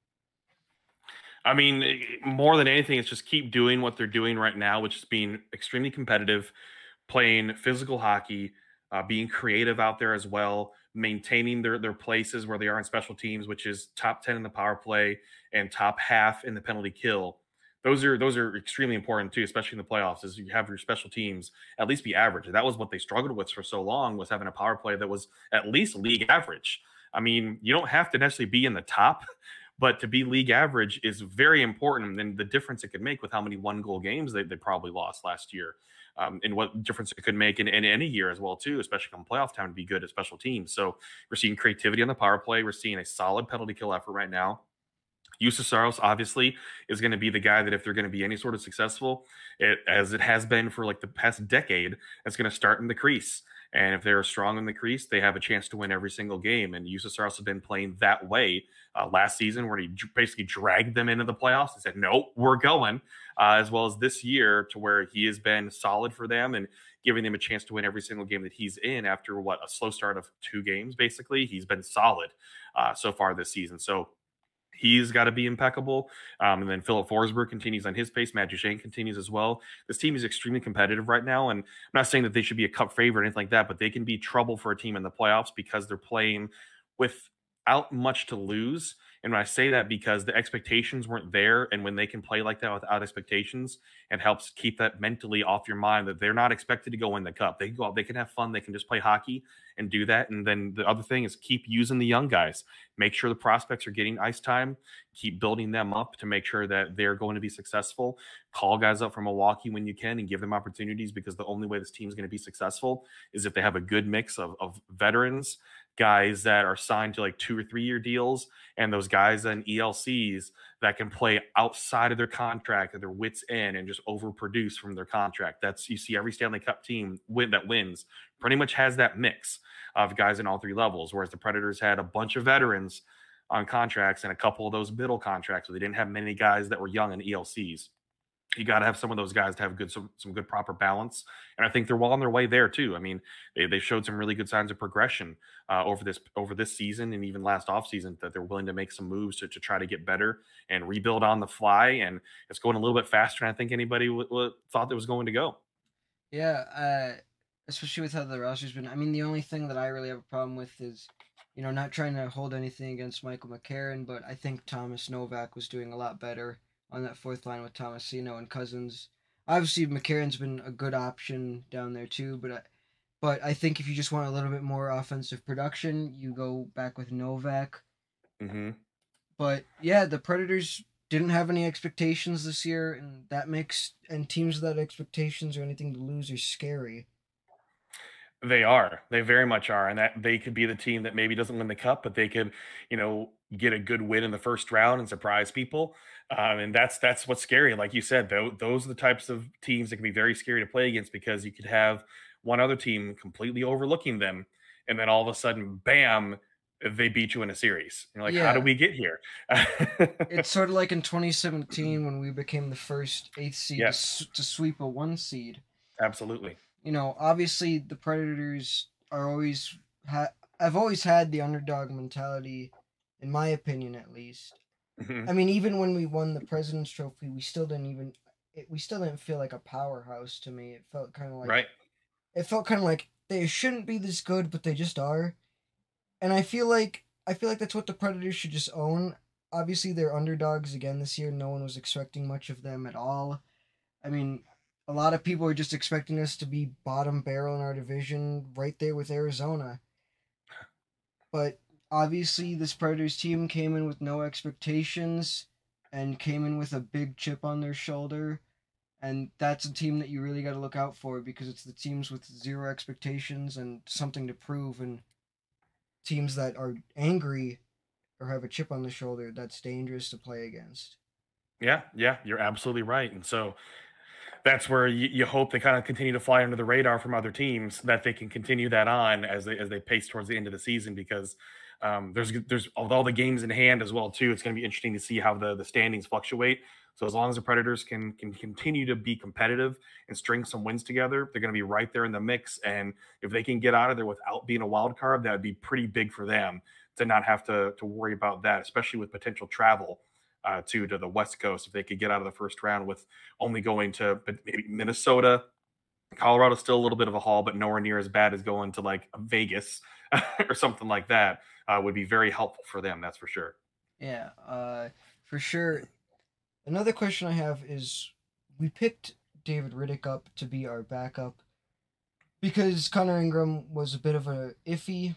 I mean, more than anything, it's just keep doing what they're doing right now, which is being extremely competitive, playing physical hockey, uh, being creative out there as well, maintaining their their places where they are in special teams, which is top ten in the power play and top half in the penalty kill. Those are those are extremely important too, especially in the playoffs. Is you have your special teams at least be average. That was what they struggled with for so long was having a power play that was at least league average. I mean, you don't have to necessarily be in the top but to be league average is very important. And the difference it could make with how many one goal games they, they probably lost last year. Um, and what difference it could make in, in, any year as well too, especially come playoff time to be good at special teams. So we're seeing creativity on the power play. We're seeing a solid penalty kill effort right now. Saros obviously is going to be the guy that if they're going to be any sort of successful, it, as it has been for like the past decade, it's going to start in the crease. And if they're strong in the crease, they have a chance to win every single game. And Saros has been playing that way uh, last season, where he basically dragged them into the playoffs and said, "Nope, we're going." Uh, as well as this year, to where he has been solid for them and giving them a chance to win every single game that he's in. After what a slow start of two games, basically, he's been solid uh, so far this season. So he's got to be impeccable. Um, and then Filip Forsberg continues on his pace. Matt Duchene continues as well. This team is extremely competitive right now. And I'm not saying that they should be a cup favorite or anything like that, but they can be trouble for a team in the playoffs because they're playing without much to lose. And I say that because the expectations weren't there, and when they can play like that without expectations, it helps keep that mentally off your mind that they're not expected to go win the cup. They can go out, they can have fun, they can just play hockey and do that. And then the other thing is keep using the young guys. Make sure the prospects are getting ice time. Keep building them up to make sure that they're going to be successful. Call guys up from Milwaukee when you can and give them opportunities because the only way this team is going to be successful is if they have a good mix of, of veterans guys that are signed to like two or three year deals and those guys in ELCs that can play outside of their contract at their wits end and just overproduce from their contract. That's you see every Stanley Cup team win that wins pretty much has that mix of guys in all three levels. Whereas the Predators had a bunch of veterans on contracts and a couple of those middle contracts, so they didn't have many guys that were young in ELCs you got to have some of those guys to have good some, some good proper balance and i think they're well on their way there too. I mean they, they showed some really good signs of progression uh, over this over this season and even last off season that they're willing to make some moves to, to try to get better and rebuild on the fly and it's going a little bit faster than i think anybody w- w- thought it was going to go. Yeah uh, especially with how the roster's been i mean the only thing that i really have a problem with is you know not trying to hold anything against michael mccarron but i think thomas novak was doing a lot better on that fourth line with Tomasino and Cousins. Obviously, McCarron's been a good option down there too, but I, but I think if you just want a little bit more offensive production, you go back with Novak. Mm-hmm. But yeah, the Predators didn't have any expectations this year, and that makes and teams without expectations or anything to lose are scary. They are. They very much are, and that they could be the team that maybe doesn't win the cup, but they could, you know, get a good win in the first round and surprise people. Um, and that's that's what's scary. Like you said, though, those are the types of teams that can be very scary to play against because you could have one other team completely overlooking them, and then all of a sudden, bam, they beat you in a series. You're like, yeah. how do we get here? it's sort of like in 2017 when we became the first eighth seed yes. to, to sweep a one seed. Absolutely. You know, obviously the Predators are always ha- I've always had the underdog mentality, in my opinion, at least. Mhm. I mean, even when we won the President's Trophy, we still didn't even. It, we still didn't feel like a powerhouse to me. It felt kind of like right. it felt kind of like they shouldn't be this good, but they just are. And I feel like I feel like that's what the Predators should just own. Obviously, they're underdogs again this year. No one was expecting much of them at all. I mean, a lot of people are just expecting us to be bottom barrel in our division, right there with Arizona. But obviously, this Predators team came in with no expectations and came in with a big chip on their shoulder. And that's a team that you really got to look out for because it's the teams with zero expectations and something to prove. And teams that are angry or have a chip on the shoulder that's dangerous to play against. Yeah, yeah, you're absolutely right. And so that's where you, you hope they kind of continue to fly under the radar from other teams that they can continue that on as they as they pace towards the end of the season because um, there's there's with all the games in hand as well too. It's going to be interesting to see how the the standings fluctuate. So as long as the Predators can can continue to be competitive and string some wins together, they're going to be right there in the mix. And if they can get out of there without being a wild card, that would be pretty big for them to not have to to worry about that, especially with potential travel uh, to to the West Coast. If they could get out of the first round with only going to maybe Minnesota, Colorado's still a little bit of a haul, but nowhere near as bad as going to like Vegas or something like that. Uh, would be very helpful for them. That's for sure. yeah uh, for sure another question i have is we picked david rittich up to be our backup because connor ingram was a bit of a iffy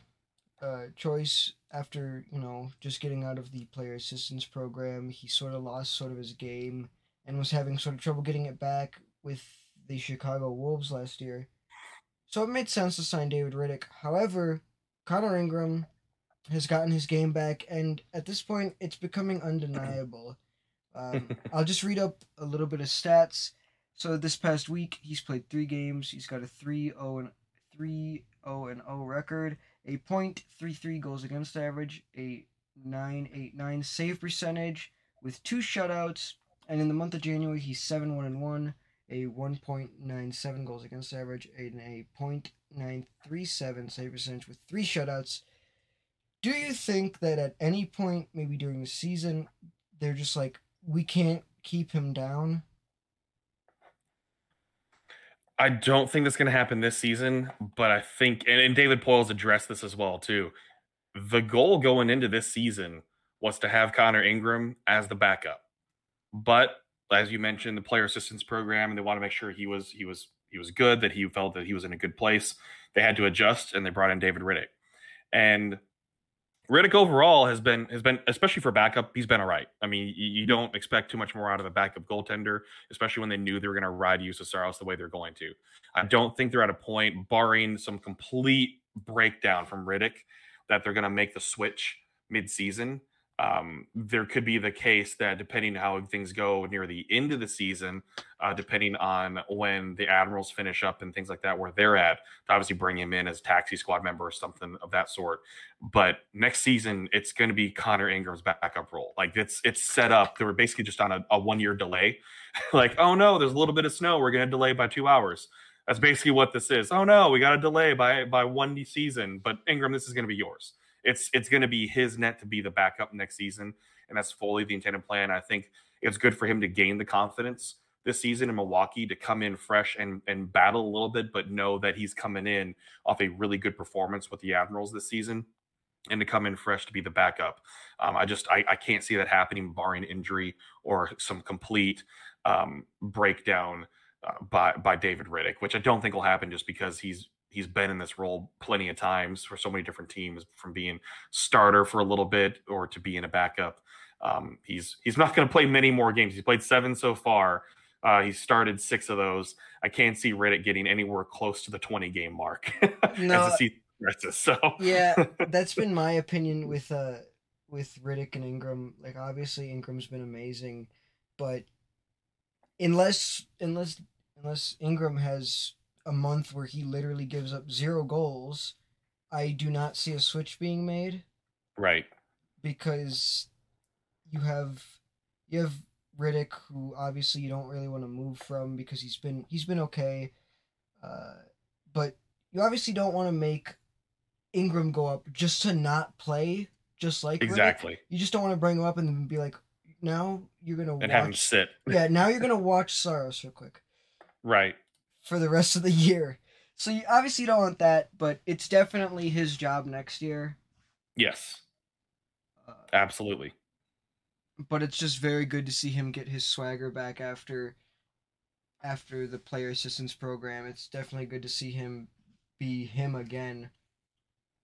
uh, choice after you know just getting out of the player assistance program. He sort of lost sort of his game and was having sort of trouble getting it back with the Chicago Wolves last year. So it made sense to sign David Rittich. However, Connor Ingram has gotten his game back, and at this point, it's becoming undeniable. Um, I'll just read up a little bit of stats. So this past week, he's played three games. He's got a 3 0 and 3 0 and 0 record a .33 goals against average, a 989 save percentage with two shutouts, and in the month of January he's 7 1 and 1, a 1.97 goals against average, and a .937 save percentage with three shutouts. Do you think that at any point, maybe during the season, they're just like, we can't keep him down? I don't think that's going to happen this season, but I think, and, and David Poile's addressed this as well too. The goal going into this season was to have Connor Ingram as the backup, but as you mentioned, the player assistance program, and they want to make sure he was he was he was good, that he felt that he was in a good place. They had to adjust, and they brought in David Rittich, and Rittich overall has been has been especially for backup. He's been all right. I mean, you, you don't expect too much more out of a backup goaltender, especially when they knew they were going to ride Juuse Saros the way they're going to. I don't think they're at a point, barring some complete breakdown from Rittich, that they're going to make the switch mid-season. Um, there could be the case that depending how things go near the end of the season, uh, depending on when the Admirals finish up and things like that, where they're at, to obviously bring him in as taxi squad member or something of that sort. But next season, it's going to be Connor Ingram's backup role. Like it's it's set up. They were basically just on a, a one year delay. like, oh no, there's a little bit of snow. We're going to delay by two hours. That's basically what this is. Oh no, we got a delay by by one season. But Ingram, this is going to be yours it's it's going to be his net to be the backup next season, and that's fully the intended plan. I think it's good for him to gain the confidence this season in Milwaukee to come in fresh and and battle a little bit, but know that he's coming in off a really good performance with the Admirals this season. And to come in fresh to be the backup, um, I just I, I can't see that happening barring injury or some complete um, breakdown uh, by by David Rittich, which I don't think will happen just because he's he's been in this role plenty of times for so many different teams, from being starter for a little bit or to being a backup. Um, he's he's not going to play many more games. He's played seven so far. Uh, he started six of those. I can't see Rittich getting anywhere close to the twenty game mark No, progresses. So yeah, that's been my opinion with uh with Rittich and Ingram. Like obviously Ingram's been amazing, but unless unless unless Ingram has a month where he literally gives up zero goals, I do not see a switch being made right, because you have you have Rittich who obviously you don't really want to move from because he's been he's been okay. Uh, but you obviously don't want to make Ingram go up just to not play, just like Rittich. Exactly. You just don't want to bring him up and then be like, now you're gonna And watch. have him sit. yeah, now you're gonna watch Saros real quick Right. For the rest of the year. So you obviously don't want that, but it's definitely his job next year. Yes. Uh, Absolutely. but it's just very good to see him get his swagger back after after the player assistance program. It's definitely good to see him be him again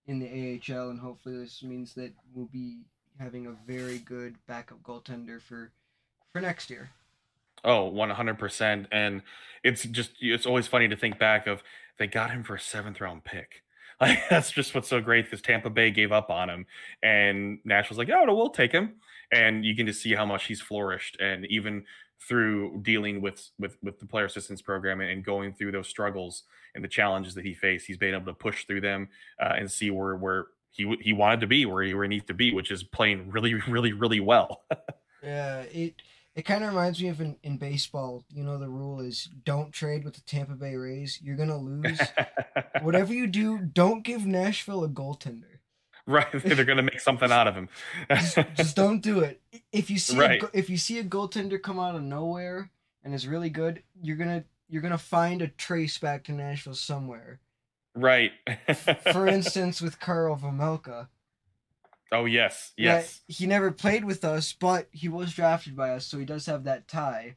in the AHL and hopefully this means that we'll be having a very good backup goaltender for for next year. Oh, 100%. And it's just, it's always funny to think back of they got him for a seventh round pick. Like, that's just what's so great because Tampa Bay gave up on him and Nashville's like, oh, no, we'll take him. And you can just see how much he's flourished. And even through dealing with, with, with the player assistance program and going through those struggles and the challenges that he faced, he's been able to push through them uh, and see where, where he, he wanted to be, where he, where he needs to be, which is playing really, really, really well. Yeah, it it kind of reminds me of in, in baseball. You know, the rule is don't trade with the Tampa Bay Rays. You're gonna lose. Whatever you do, don't give Nashville a goaltender. Right, they're gonna make something out of him. Just, just don't do it. If you see a, Right. go- if you see a goaltender come out of nowhere and is really good, you're gonna you're gonna find a trace back to Nashville somewhere. right. For instance, with Karel Vejmelka. Oh yes, Yeah, yes, he never played with us, but he was drafted by us, so he does have that tie.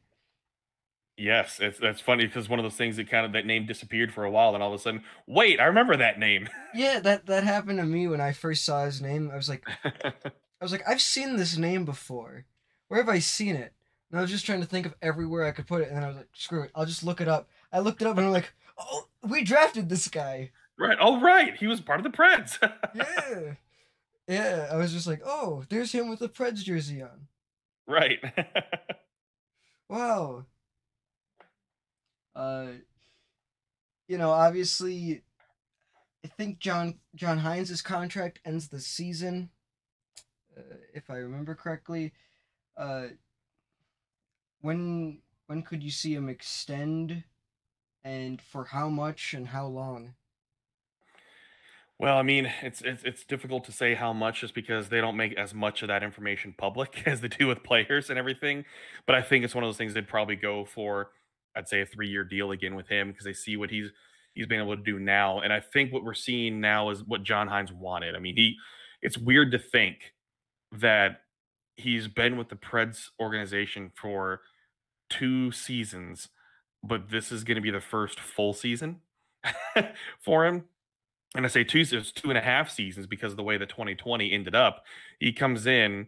yes. It's that's funny because one of those things that kind of that name disappeared for a while, and all of a sudden, wait, I remember that name. Yeah, that that happened to me when I first saw his name. I was like, I was like, I've seen this name before. Where have I seen it? And I was just trying to think of everywhere I could put it, and then I was like, screw it, I'll just look it up. I looked it up, and I'm like, oh, we drafted this guy. right. Oh right, he was part of the Preds. Yeah, yeah. I was just like, oh, there's him with the Preds jersey on. right. Wow. Uh, you know, obviously, I think John John Hynes' contract ends the season, uh, if I remember correctly. Uh, when when could you see him extend, and for how much and how long? Well, I mean, it's, it's it's difficult to say how much just because they don't make as much of that information public as they do with players and everything. But I think it's one of those things they'd probably go for, I'd say, a three year deal again with him because they see what he's he's been able to do now. And I think what we're seeing now is what John Hynes wanted. I mean, he it's weird to think that he's been with the Preds organization for two seasons, but this is going to be the first full season for him and I say two, it's two and a half seasons because of the way that 2020 ended up. He comes in,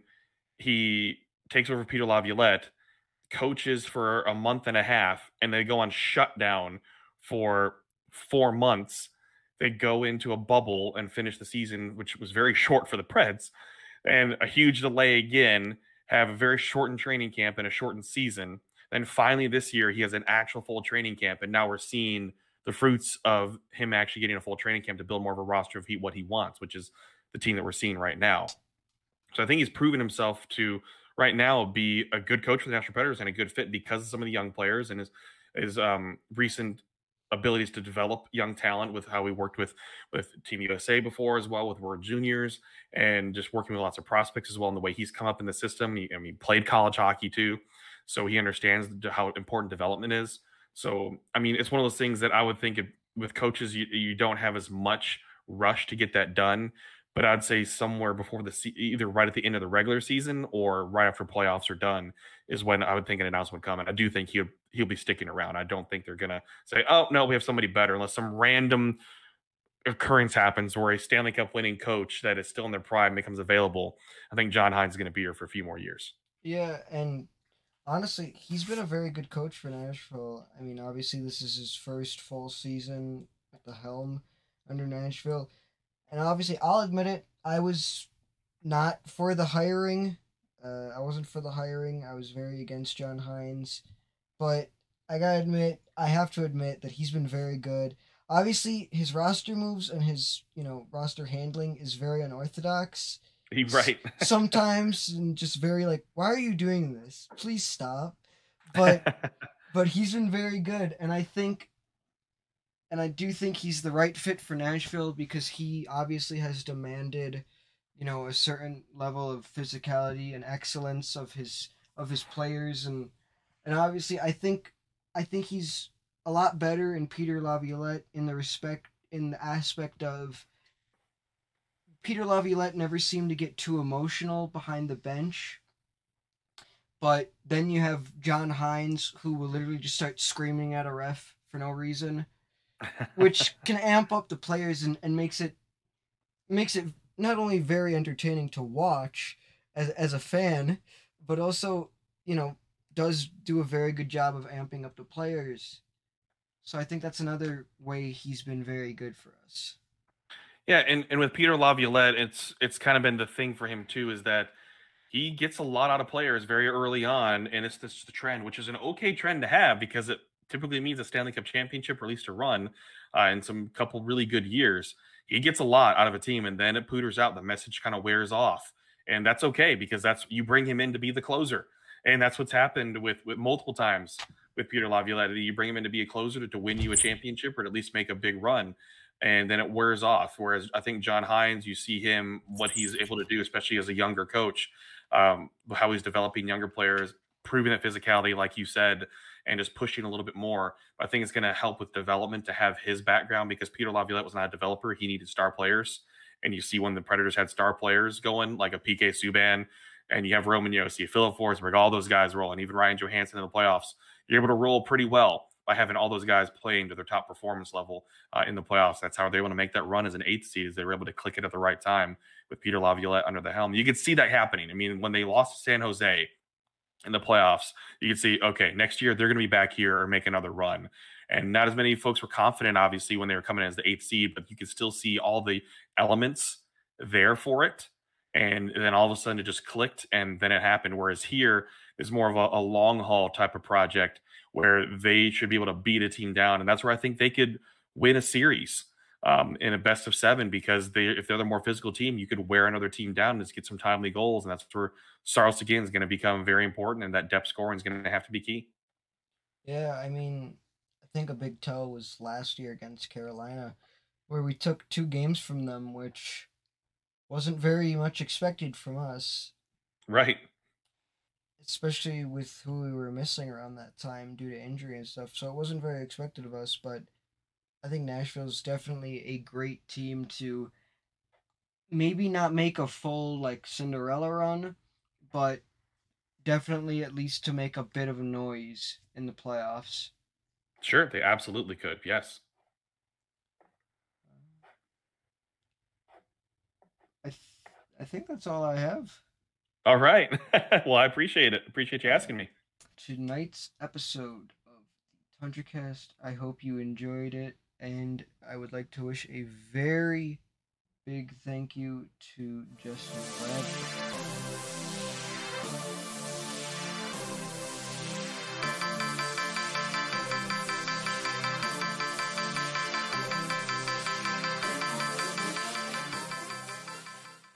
he takes over Peter Laviolette, coaches for a month and a half, and they go on shutdown for four months. They go into a bubble and finish the season, which was very short for the Preds, and a huge delay again. Have a very shortened training camp and a shortened season. Then finally this year he has an actual full training camp, and now we're seeing the fruits of him actually getting a full training camp to build more of a roster of what he wants, which is the team that we're seeing right now. So I think he's proven himself to right now be a good coach for the National Predators and a good fit because of some of the young players and his his um, recent abilities to develop young talent with how we worked with with Team USA before as well with World Juniors and just working with lots of prospects as well and the way he's come up in the system. He, I mean, played college hockey too, so he understands how important development is. So, I mean, it's one of those things that I would think if, with coaches, you, you don't have as much rush to get that done. But I'd say somewhere before the se- either right at the end of the regular season or right after playoffs are done is when I would think an announcement would come. And I do think he'll he'll be sticking around. I don't think they're gonna say, "Oh no, we have somebody better," unless some random occurrence happens where a Stanley Cup winning coach that is still in their prime becomes available. I think John Hynes is going to be here for a few more years. Yeah, and honestly, he's been a very good coach for Nashville. I mean, obviously, this is his first full season at the helm under Nashville. And obviously, I'll admit it, I was not for the hiring. Uh, I wasn't for the hiring. I was very against John Hynes. But I gotta admit, I have to admit that he's been very good. Obviously, his roster moves and his, you know, roster handling is very unorthodox right. sometimes and just very like why are you doing this please stop but but he's been very good and i think and I do think he's the right fit for Nashville because he obviously has demanded, you know, a certain level of physicality and excellence of his of his players and and obviously I think I think he's a lot better in Peter Laviolette in the respect in the aspect of Peter Laviolette never seemed to get too emotional behind the bench. But then you have John Hynes who will literally just start screaming at a ref for no reason. which can amp up the players and, and makes it makes it not only very entertaining to watch as as a fan, but also, you know, does do a very good job of amping up the players. So I think that's another way he's been very good for us. Yeah, and, and with Peter Laviolette, it's it's kind of been the thing for him too, is that he gets a lot out of players very early on, and it's this the trend, which is an okay trend to have because it typically means a Stanley Cup championship or at least a run uh, some couple really good years. He gets a lot out of a team, and then it pooters out. The message kind of wears off, and that's okay because that's you bring him in to be the closer, and that's what's happened with with multiple times with Peter Laviolette. You bring him in to be a closer to, to win you a championship or at least make a big run, and then it wears off. Whereas I think John Hynes, you see him what he's able to do, especially as a younger coach, um, how he's developing younger players, proving that physicality, like you said, and just pushing a little bit more. I think it's going to help with development to have his background because Peter Laviolette was not a developer. He needed star players. And you see when the Predators had star players going, like a PK Subban, and you have Roman Josi, Filip Forsberg, all those guys rolling, even Ryan Johansen in the playoffs, you're able to roll pretty well by having all those guys playing to their top performance level uh, in the playoffs. That's how they want to make that run as an eighth seed, is they were able to click it at the right time with Peter Laviolette under the helm. You could see that happening. I mean, when they lost to San Jose, in the playoffs, you could see, okay, next year they're going to be back here or make another run. And not as many folks were confident, obviously, when they were coming in as the eighth seed, but you could still see all the elements there for it. And then all of a sudden it just clicked and then it happened. Whereas here is more of a, a long haul type of project where they should be able to beat a team down. And that's where I think they could win a series um, in a best of seven because they, if they're the more physical team, you could wear another team down and just get some timely goals. And that's where Saros again is going to become very important, and that depth scoring is going to have to be key. Yeah, I mean, I think a big toe was last year against Carolina, where we took two games from them, which wasn't very much expected from us. Right. Especially with who we were missing around that time due to injury and stuff. So it wasn't very expected of us, but I think Nashville's definitely a great team to maybe not make a full like Cinderella run, but definitely at least to make a bit of a noise in the playoffs. Sure, they absolutely could. Yes. I th- I think that's all I have. All right. well, I appreciate it. Appreciate you asking me. Tonight's episode of TundraCast. I hope you enjoyed it, and I would like to wish a very big thank you to Justin